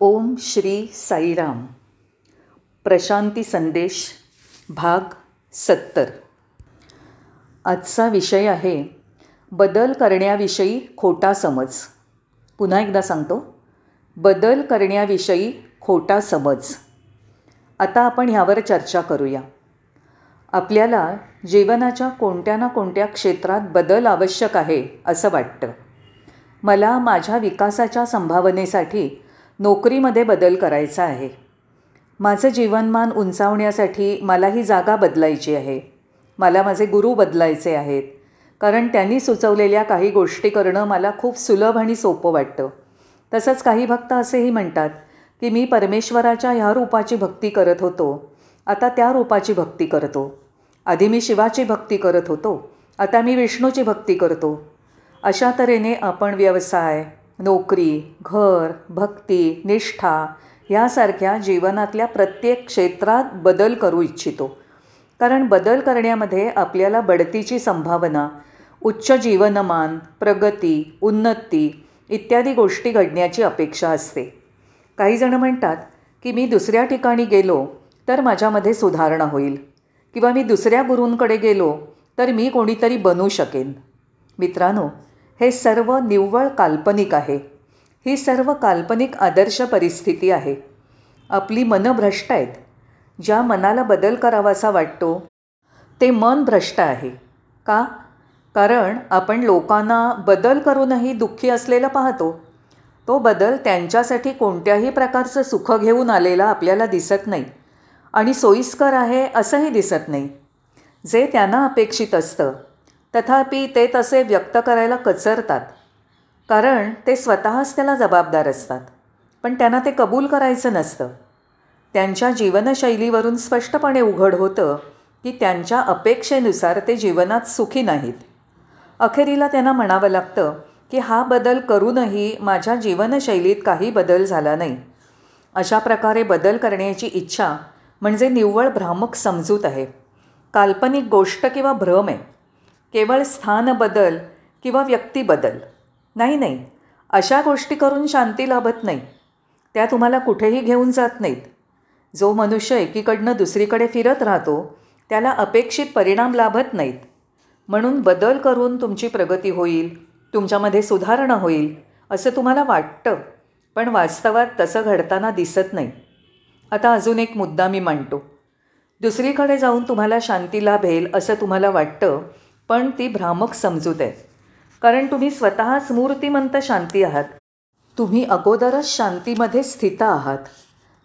ओम श्री साईराम. प्रशांती संदेश भाग सत्तर. आजचा विषय आहे बदल करण्याविषयी खोटा समज. पुन्हा एकदा सांगतो बदल करण्याविषयी खोटा समज. आता आपण ह्यावर चर्चा करूया. आपल्याला जीवनाच्या कोणत्या ना कोणत्या क्षेत्रात बदल आवश्यक आहे असं वाटतं. मला माझ्या विकासाच्या संभावनेसाठी नोकरीमध्ये बदल करायचा आहे. माझं जीवनमान उंचावण्यासाठी मला ही जागा बदलायची आहे. मला माझे गुरु बदलायचे आहेत. कारण त्यांनी सुचवलेल्या काही गोष्टी करणं मला खूप सुलभ आणि सोपं वाटतं. तसंच काही भक्त असेही म्हणतात की मी परमेश्वराच्या ह्या रूपाची भक्ती करत होतो. आता त्या रूपाची भक्ती करतो. आधी मी शिवाची भक्ती करत होतो. आता मी विष्णूची भक्ती करतो. अशा तऱ्हेने आपण व्यवसाय नोकरी घर भक्ती निष्ठा यासारख्या जीवनातल्या प्रत्येक क्षेत्रात बदल करू इच्छितो. कारण बदल करण्यामध्ये आपल्याला बढतीची संभावना उच्च जीवनमान प्रगती उन्नती इत्यादी गोष्टी घडण्याची अपेक्षा असते. काही जणं म्हणतात की मी दुसऱ्या ठिकाणी गेलो तर माझ्यामध्ये सुधारणा होईल. किंवा मी दुसऱ्या गुरूंकडे गेलो तर मी कोणीतरी बनू शकेन. मित्रांनो हे सर्व निव्वळ काल्पनिक आहे. ही सर्व काल्पनिक आदर्श परिस्थिती आहे. आपली मनं भ्रष्ट आहेत. ज्या मनाला बदल करावासा वाटतो ते मन भ्रष्ट आहे. का? कारण आपण लोकांना बदल करूनही दुःखी असलेलं पाहतो. तो बदल त्यांच्यासाठी कोणत्याही प्रकारचं सुख घेऊन आलेला आपल्याला दिसत नाही. आणि सोयीस्कर आहे असंही दिसत नाही. जे त्यांना अपेक्षित असतं. तथापि ते तसे व्यक्त करायला कचरतात. कारण ते स्वतःच त्याला जबाबदार असतात. पण त्यांना ते कबूल करायचं नसतं. त्यांच्या जीवनशैलीवरून स्पष्टपणे उघड होतं की त्यांच्या अपेक्षेनुसार ते जीवनात सुखी नाहीत. अखेरीला त्यांना म्हणावं लागतं की हा बदल करूनही माझ्या जीवनशैलीत काही बदल झाला नाही. अशा प्रकारे बदल करण्याची इच्छा म्हणजे निव्वळ भ्रामक समजूत आहे. काल्पनिक गोष्ट किंवा भ्रम आहे. केवळ स्थान बदल किंवा व्यक्तिबदल नाही नाही. अशा गोष्टी करून शांती लाभत नाही. त्या तुम्हाला कुठेही घेऊन जात नाहीत. जो मनुष्य एकीकडनं दुसरीकडे फिरत राहतो त्याला अपेक्षित परिणाम लाभत नाहीत. म्हणून बदल करून तुमची प्रगती होईल तुमच्यामध्ये सुधारणा होईल असं तुम्हाला वाटतं पण वास्तवात तसं घडताना दिसत नाही. आता अजून एक मुद्दा मी मांडतो. दुसरीकडे जाऊन तुम्हाला शांती लाभेल असं तुम्हाला वाटतं पण ती भ्रामक समजूत आहे कारण तुम्ही स्वतःच मूर्तिमंत शांती आहात. तुम्ही अगोदरच शांतीमध्ये स्थित आहात.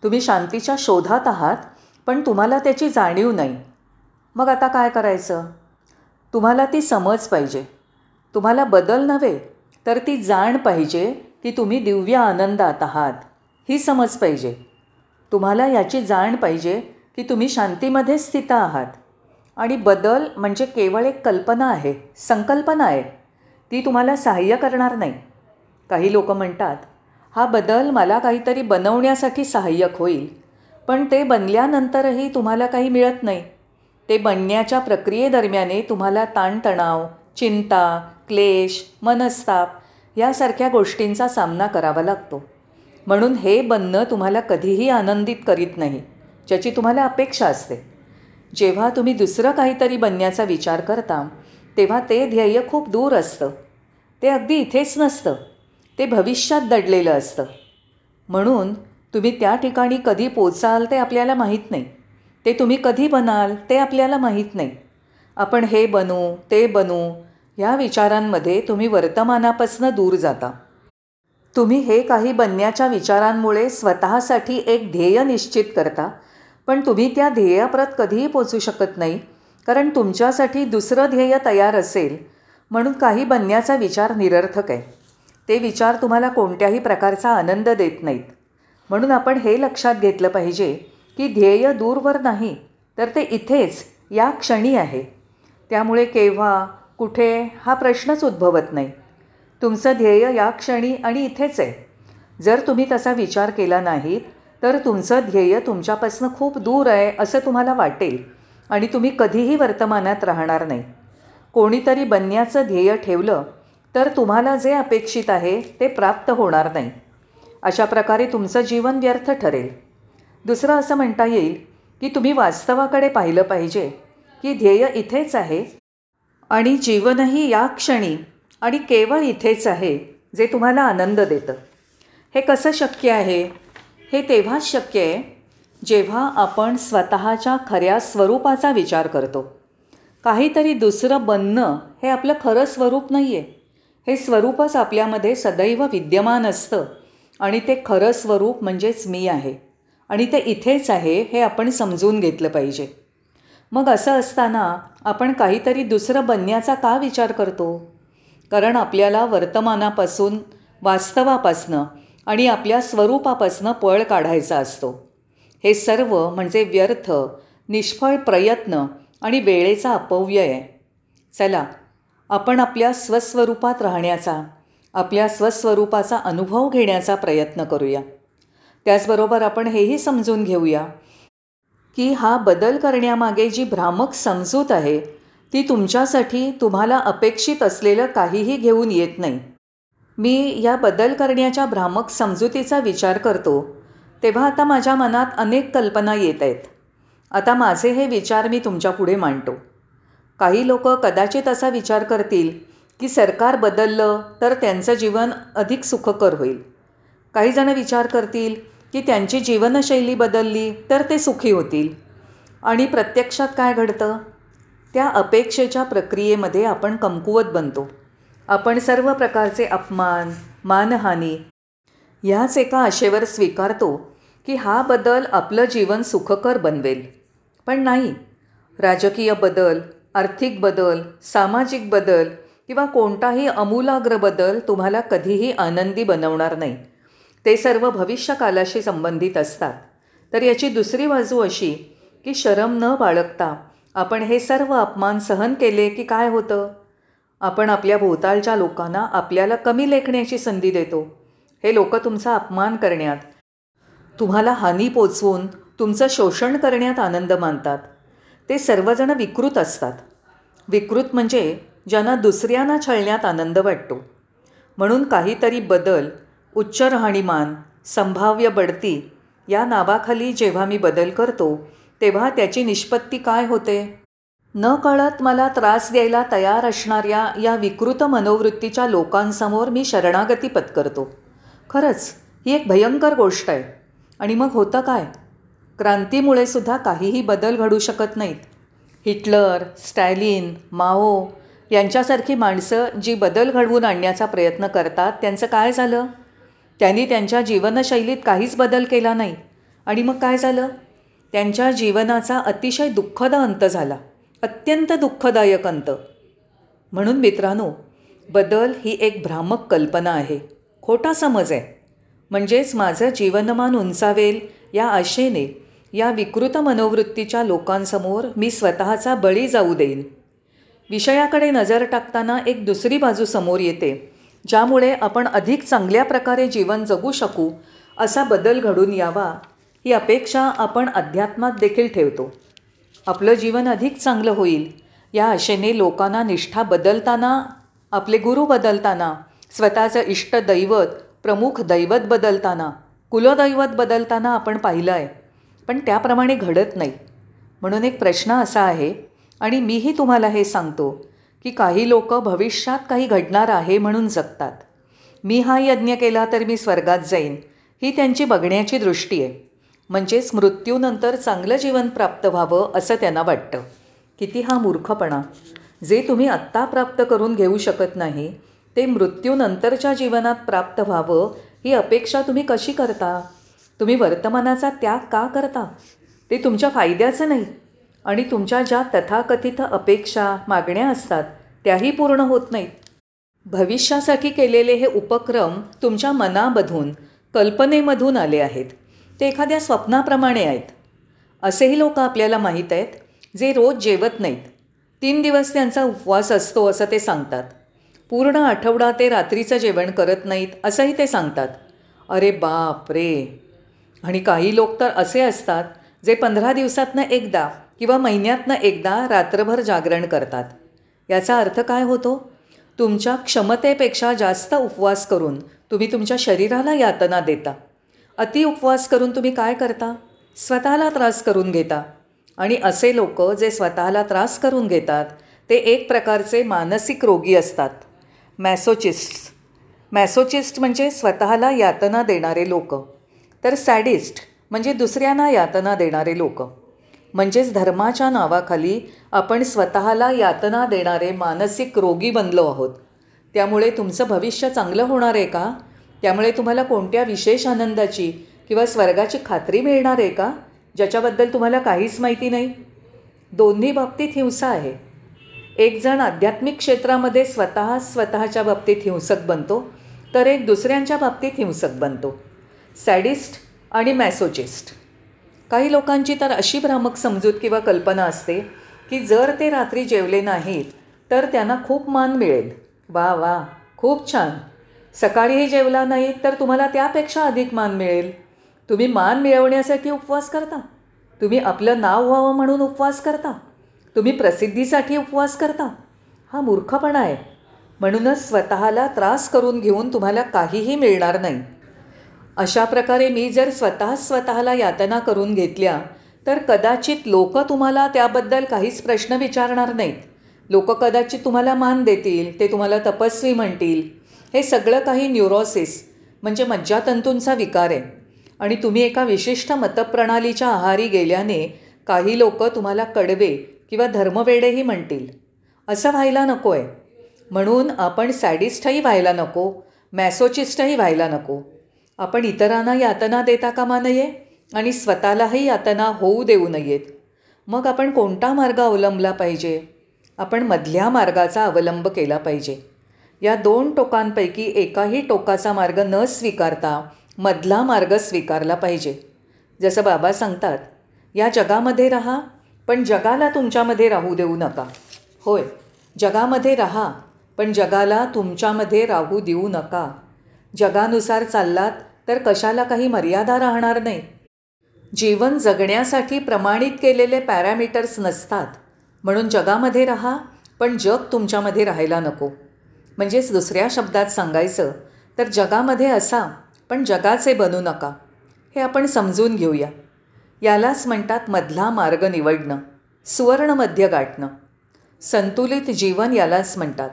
तुम्ही शांतीच्या शोधात आहात पण तुम्हाला त्याची जाणीव नाही. मग आता काय करायचं? तुम्हाला ती समज पाहिजे. तुम्हाला बदल नव्हे तर ती जाण पाहिजे की तुम्ही दिव्य आनंदात आहात. ही समज पाहिजे. तुम्हाला याची जाण पाहिजे की तुम्ही शांतीमध्ये स्थित आहात. आणि बदल म्हणजे केवळ एक कल्पना आहे संकल्पना आहे. ती तुम्हाला सहाय्य करणार नाही. काही लोक म्हणतात हा बदल मला काहीतरी बनवण्यासाठी सहाय्यक होईल पण ते बनल्यानंतरही तुम्हाला काही मिळत नाही. ते बनण्याच्या प्रक्रियेदरम्याने तुम्हाला ताणतणाव चिंता क्लेश मनस्ताप यासारख्या गोष्टींचा सामना करावा लागतो. म्हणून हे बनणं तुम्हाला कधीही आनंदित करीत नाही ज्याची तुम्हाला अपेक्षा असते. जेव्हा तुम्ही दुसरं काहीतरी बनण्याचा विचार करता तेव्हा ते ध्येय खूप दूर असतं. ते अगदी इथेच नसतं. ते भविष्यात दडलेलं असतं. म्हणून तुम्ही त्या ठिकाणी कधी पोचाल ते आपल्याला माहीत नाही. ते तुम्ही कधी बनाल ते आपल्याला माहीत नाही. आपण हे बनू ते बनू ह्या विचारांमध्ये तुम्ही वर्तमानापासून दूर जाता. तुम्ही हे काही बनण्याच्या विचारांमुळे स्वतःसाठी एक ध्येय निश्चित करता पण तुम्ही त्या ध्येयाप्रत कधीही पोचू शकत नाही कारण तुमच्यासाठी दुसरं ध्येय तयार असेल म्हणून काही बनण्याचा विचार निरर्थक आहे. ते विचार तुम्हाला कोणत्याही प्रकारचा आनंद देत नाहीत. म्हणून आपण हे लक्षात घेतलं पाहिजे की ध्येय दूरवर नाही तर ते इथेच या क्षणी आहे. त्यामुळे केव्हा कुठे हा प्रश्नच उद्भवत नाही. तुमचं ध्येय या क्षणी आणि इथेच आहे. जर तुम्ही तसा विचार केला नाहीत तर तुमचं ध्येय तुमच्यापासून खूप दूर आहे असं तुम्हाला वाटेल. आणि तुम्ही कधीही वर्तमानात राहणार नाही. कोणीतरी बनण्याचं ध्येय ठेवलं तर तुम्हाला जे अपेक्षित आहे ते प्राप्त होणार नाही. अशा प्रकारे तुमचं जीवन व्यर्थ ठरेल. दुसरं असं म्हणता येईल की तुम्ही वास्तवाकडे पाहिलं पाहिजे की ध्येय इथेच आहे. आणि जीवनही या क्षणी आणि केवळ इथेच आहे जे तुम्हाला आनंद देतं. हे कसं शक्य आहे? हे तेव्हाच शक्य आहे जेव्हा आपण स्वतःच्या खऱ्या स्वरूपाचा विचार करतो. काहीतरी दुसरं बनणं हे आपलं खरं स्वरूप नाही आहे हे स्वरूपच आपल्यामध्ये सदैव विद्यमान असतं आणि ते खरं स्वरूप म्हणजेच मी आहे. आणि ते इथेच आहे हे आपण समजून घेतलं पाहिजे. मग असं असताना आपण काहीतरी दुसरं बनण्याचा का विचार करतो? कारण आपल्याला वर्तमानापासून वास्तवापासनं आणि आपल्या स्वरूपापासनं पळ काढायचा असतो. हे सर्व म्हणजे व्यर्थ निष्फळ प्रयत्न आणि वेळेचा अपव्यय. आहे चला आपण आपल्या स्वस्वरूपात राहण्याचा आपल्या स्वस्वरूपाचा अनुभव घेण्याचा प्रयत्न करूया. त्याचबरोबर आपण हेही समजून घेऊया की हा बदल करण्यामागे जी भ्रामक समजूत आहे ती तुमच्यासाठी तुम्हाला अपेक्षित असलेलं काहीही घेऊन येत नाही. मी या बदल करण्याच्या भ्रामक समजुतीचा विचार करतो तेव्हा आता माझ्या मनात अनेक कल्पना येत आहेत. आता माझे हे विचार मी तुमच्यापुढे मांडतो. काही लोक कदाचित असा विचार करतील की सरकार बदललं तर त्यांचं जीवन अधिक सुखकर होईल. काही जण विचार करतील की त्यांची जीवनशैली बदलली तर ते सुखी होतील. आणि प्रत्यक्षात काय घडतं? त्या अपेक्षेच्या प्रक्रियेमध्ये आपण कमकुवत बनतो. आपण सर्व प्रकारचे अपमान मानहानी ह्याच एका आशेवर स्वीकारतो की हा बदल आपलं जीवन सुखकर बनवेल. पण नाही. राजकीय बदल आर्थिक बदल सामाजिक बदल किंवा कोणताही अमूलाग्र बदल तुम्हाला कधीही आनंदी बनवणार नाही. ते सर्व भविष्यकालाशी संबंधित असतात. तर याची दुसरी बाजू अशी की शरम न बाळगता आपण हे सर्व अपमान सहन केले की काय होतं? आपण आपल्या भोवतालच्या लोकांना आपल्याला कमी लेखण्याची संधी देतो. हे लोक तुमचा अपमान करण्यात तुम्हाला हानी पोचवून तुमचं शोषण करण्यात आनंद मानतात. ते सर्वजण विकृत असतात. विकृत म्हणजे ज्यांना दुसऱ्यांना छळण्यात आनंद वाटतो. म्हणून काहीतरी बदल उच्च राहणीमान संभाव्य बढती या नावाखाली जेव्हा मी बदल करतो तेव्हा त्याची निष्पत्ती काय होते? न कळत मला त्रास द्यायला तयार असणाऱ्या या विकृत मनोवृत्तीच्या लोकांसमोर मी शरणागती पत्करतो. खरंच ही एक भयंकर गोष्ट आहे. आणि मग होतं काय? क्रांतीमुळे सुद्धा काहीही बदल घडू शकत नाहीत. हिटलर स्टॅलिन माओ यांच्यासारखी माणसं जी बदल घडवून आणण्याचा प्रयत्न करतात त्यांचं काय झालं? त्यांनी त्यांच्या जीवनशैलीत काहीच बदल केला नाही. आणि मग काय झालं? त्यांच्या जीवनाचा अतिशय दुःखद अंत झाला. अत्यंत दुःखदायक अंत. म्हणून मित्रांनो बदल ही एक भ्रामक कल्पना आहे. खोटा समज आहे. म्हणजेच माझं जीवनमान उंचावेल या आशेने या विकृत मनोवृत्तीच्या लोकांसमोर मी स्वतःचा बळी जाऊ देईन. विषयाकडे नजर टाकताना एक दुसरी बाजू समोर येते ज्यामुळे आपण अधिक चांगल्या प्रकारे जीवन जगू शकू असा बदल घडून यावा ही अपेक्षा आपण अध्यात्मात देखील ठेवतो. आपलं जीवन अधिक चांगलं होईल. या आशेने लोकांना निष्ठा बदलताना आपले गुरु बदलताना स्वतःचं इष्ट दैवत प्रमुख दैवत बदलताना कुलदैवत बदलताना आपण पाहिलं आहे पण त्याप्रमाणे घडत नाही. म्हणून एक प्रश्न असा आहे आणि मीही तुम्हाला हे सांगतो की काही लोक भविष्यात काही घडणार आहे म्हणून जगतात. मी हा यज्ञ केला तर मी स्वर्गात जाईन ही त्यांची बघण्याची दृष्टी आहे. म्हणजेच मृत्यूनंतर चांगलं जीवन प्राप्त व्हावं असं त्यांना वाटतं. किती हा मूर्खपणा. जे तुम्ही आत्ता प्राप्त करून घेऊ शकत नाही ते मृत्यूनंतरच्या जीवनात प्राप्त व्हावं ही अपेक्षा तुम्ही कशी करता? तुम्ही वर्तमानाचा त्याग का करता? ते तुमच्या फायद्याचं नाही. आणि तुमच्या ज्या तथाकथित अपेक्षा मागण्या असतात त्याही पूर्ण होत नाहीत. भविष्यासाठी केलेले हे उपक्रम तुमच्या मनामधून कल्पनेमधून आले आहेत. ते एखाद्या स्वप्नाप्रमाणे आहेत. असेही लोक आपल्याला माहीत आहेत जे रोज जेवत नाहीत. तीन दिवस त्यांचा उपवास असतो असं ते सांगतात. पूर्ण आठवडा ते रात्रीचं जेवण करत नाहीत असंही ते सांगतात. अरे बाप रे! आणि काही लोक तर असे असतात जे पंधरा दिवसातनं एकदा किंवा महिन्यातनं एकदा रात्रभर जागरण करतात. याचा अर्थ काय होतो? तुमच्या क्षमतेपेक्षा जास्त उपवास करून तुम्ही तुमच्या शरीराला यातना देता. अति उपवास करून तुम्ही काय करता? स्वतःला त्रास करून घेता. आणि असे लोक जे स्वतःला त्रास करून घेतात ते एक प्रकारचे मानसिक रोगी असतात. मॅसोचिस्ट. मॅसोचिस्ट म्हणजे स्वतःला यातना देणारे लोक. तर सॅडिस्ट म्हणजे दुसऱ्यांना यातना देणारे लोक. म्हणजेच धर्माच्या नावाखाली आपण स्वतःला यातना देणारे मानसिक रोगी बनलो आहोत. त्यामुळे तुमचं भविष्य चांगलं होणार आहे का? त्यामुळे तुम्हाला कोणत्या विशेष आनंदाची किंवा स्वर्गाची खात्री मिळणार आहे का? ज्याच्याबद्दल तुम्हाला काहीच माहिती नाही. दोन्ही बाबतीत हिंसा आहे. एकजण आध्यात्मिक क्षेत्रामध्ये स्वतः स्वतःच्या बाबतीत हिंसक बनतो तर एक दुसऱ्यांच्या बाबतीत हिंसक बनतो. सॅडिस्ट आणि मॅसोजिस्ट. काही लोकांची तर अशी भ्रामक समजूत किंवा कल्पना असते की जर ते रात्री जेवले नाहीत तर त्यांना खूप मान मिळेल. वा वा खूप छान. सकाळीही जेवला नाही तर तुम्हाला त्यापेक्षा अधिक मान मिळेल. तुम्ही मान मिळवण्यासाठी उपवास करता. तुम्ही आपलं नाव व्हावं म्हणून उपवास करता. तुम्ही प्रसिद्धीसाठी उपवास करता. हा मूर्खपणा आहे. म्हणूनच स्वतःला त्रास करून घेऊन तुम्हाला काहीही मिळणार नाही. अशा प्रकारे मी जर स्वतः स्वतःला यातना करून घेतल्या तर कदाचित लोक तुम्हाला त्याबद्दल काहीच प्रश्न विचारणार नाहीत. लोक कदाचित तुम्हाला मान देतील ते तुम्हाला तपस्वी म्हणतील. हे सगळं काही न्यूरोसिस म्हणजे मज्जातंतूंचा विकार आहे. आणि तुम्ही एका विशिष्ट मतप्रणालीच्या आहारी गेल्याने काही लोक तुम्हाला कडवे किंवा धर्मवेडेही म्हणतील. असं व्हायला नको आहे म्हणून आपण सॅडिस्टही व्हायला नको मॅसोचिस्टही व्हायला नको. आपण इतरांना यातना देता कामा नये आणि स्वतःलाही यातना होऊ देऊ नयेत. मग आपण कोणता मार्ग अवलंबला पाहिजे? आपण मधल्या मार्गाचा अवलंब केला पाहिजे. या दोन टोकांपैकी एकाही टोकाचा मार्ग न स्वीकारता मधला मार्ग स्वीकारला पाहिजे. जसं बाबा सांगतात या जगामध्ये राहा पण जगाला तुमच्यामध्ये राहू देऊ नका. होय जगामध्ये राहा पण जगाला तुमच्यामध्ये राहू देऊ नका. जगानुसार चाललात तर कशाला काही मर्यादा राहणार नाही. जीवन जगण्यासाठी प्रमाणित केलेले पॅरामीटर्स नसतात. म्हणून जगामध्ये राहा पण जग तुमच्यामध्ये राहायला नको. म्हणजेच दुसऱ्या शब्दात सांगायचं तर जगामध्ये असा पण जगाचे बनू नका. हे आपण समजून घेऊया. यालाच म्हणतात मधला मार्ग निवडणं सुवर्णमध्य गाठणं. संतुलित जीवन यालाच म्हणतात.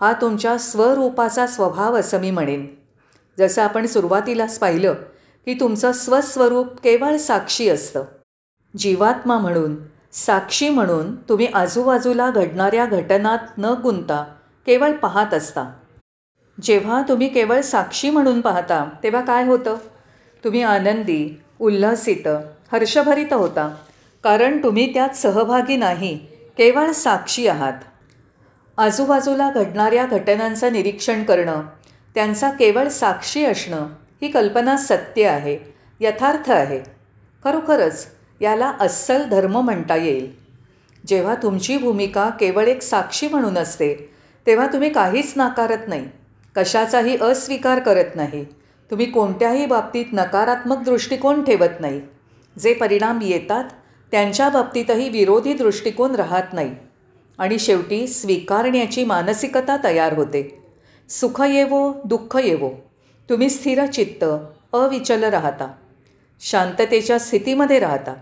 हा तुमच्या स्वरूपाचा स्वभाव असं मी म्हणेन. जसं आपण सुरुवातीलाच पाहिलं की तुमचं स्वस्वरूप केवळ साक्षी असतं. जीवात्मा म्हणून साक्षी म्हणून तुम्ही आजूबाजूला घडणाऱ्या घटनात न गुंता केवळ पाहत असता. जेव्हा तुम्ही केवळ साक्षी म्हणून पाहता तेव्हा काय होतं? तुम्ही आनंदी उल्हासित हर्षभरित होता कारण तुम्ही त्यात सहभागी नाही केवळ साक्षी आहात. आजूबाजूला घडणाऱ्या घटनांचं निरीक्षण करणं त्यांचा केवळ साक्षी असणं ही कल्पना सत्य आहे यथार्थ आहे. खरोखरच याला अस्सल धर्म म्हणता येईल. जेव्हा तुमची भूमिका केवळ एक साक्षी म्हणून असते तेव्हा तुम्ही काहीच नाकारत नाही. कशाचाही अस्वीकार करत नाही. तुम्ही कोणत्याही बाबतीत नकारात्मक दृष्टिकोन ठेवत नाही. जे परिणाम येतात त्यांच्या बाबतीतही विरोधी दृष्टिकोन राहत नाही. आणि शेवटी स्वीकारण्याची मानसिकता तयार होते. सुख येवो दुःख येवो. तुम्ही स्थिर चित्त अविचल राहता. शांततेच्या स्थितीमध्ये राहता.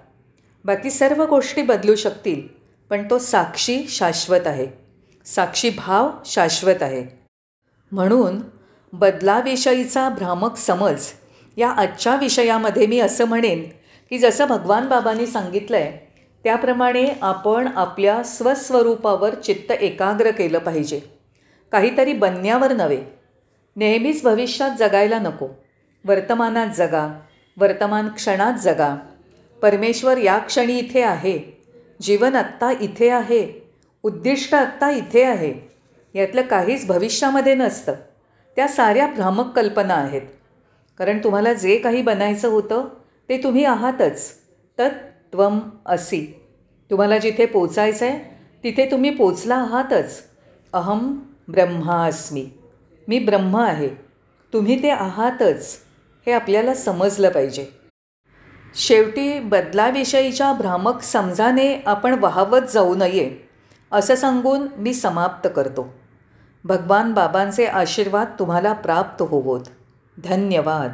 बाकी सर्व गोष्टी बदलू शकतील पण तो साक्षी शाश्वत आहे. साक्षीभाव शाश्वत आहे. म्हणून बदलाविषयीचा भ्रामक समज या आजच्या विषयामध्ये मी असं म्हणेन की जसं भगवान बाबांनी सांगितलं आहे त्याप्रमाणे आपण आपल्या स्वस्वरूपावर चित्त एकाग्र केलं पाहिजे. काहीतरी बनण्यावर नव्हे. नेहमीच भविष्यात जगायला नको. वर्तमानात जगा वर्तमान क्षणात जगा. परमेश्वर या क्षणी इथे आहे. जीवन आत्ता इथे आहे. उद्दिष्ट आत्ता इथे आहे. यातलं काहीच भविष्यामध्ये नसतं. त्या साऱ्या भ्रामक कल्पना आहेत. कारण तुम्हाला जे काही बनायचं होतं ते तुम्ही आहातच. तत्त्वम असी. तुम्हाला जिथे पोचायचं आहे तिथे तुम्ही पोचला आहातच. अहम ब्रह्मास्मी मी ब्रह्म आहे. तुम्ही ते आहातच. हे आपल्याला समजलं पाहिजे. शेवटी बदलाविषयीच्या भ्रामक समजाने आपण वाहवत जाऊ नये. असं सांगून मी समाप्त करतो. भगवान बाबांचे आशीर्वाद तुम्हाला प्राप्त होवोत. धन्यवाद.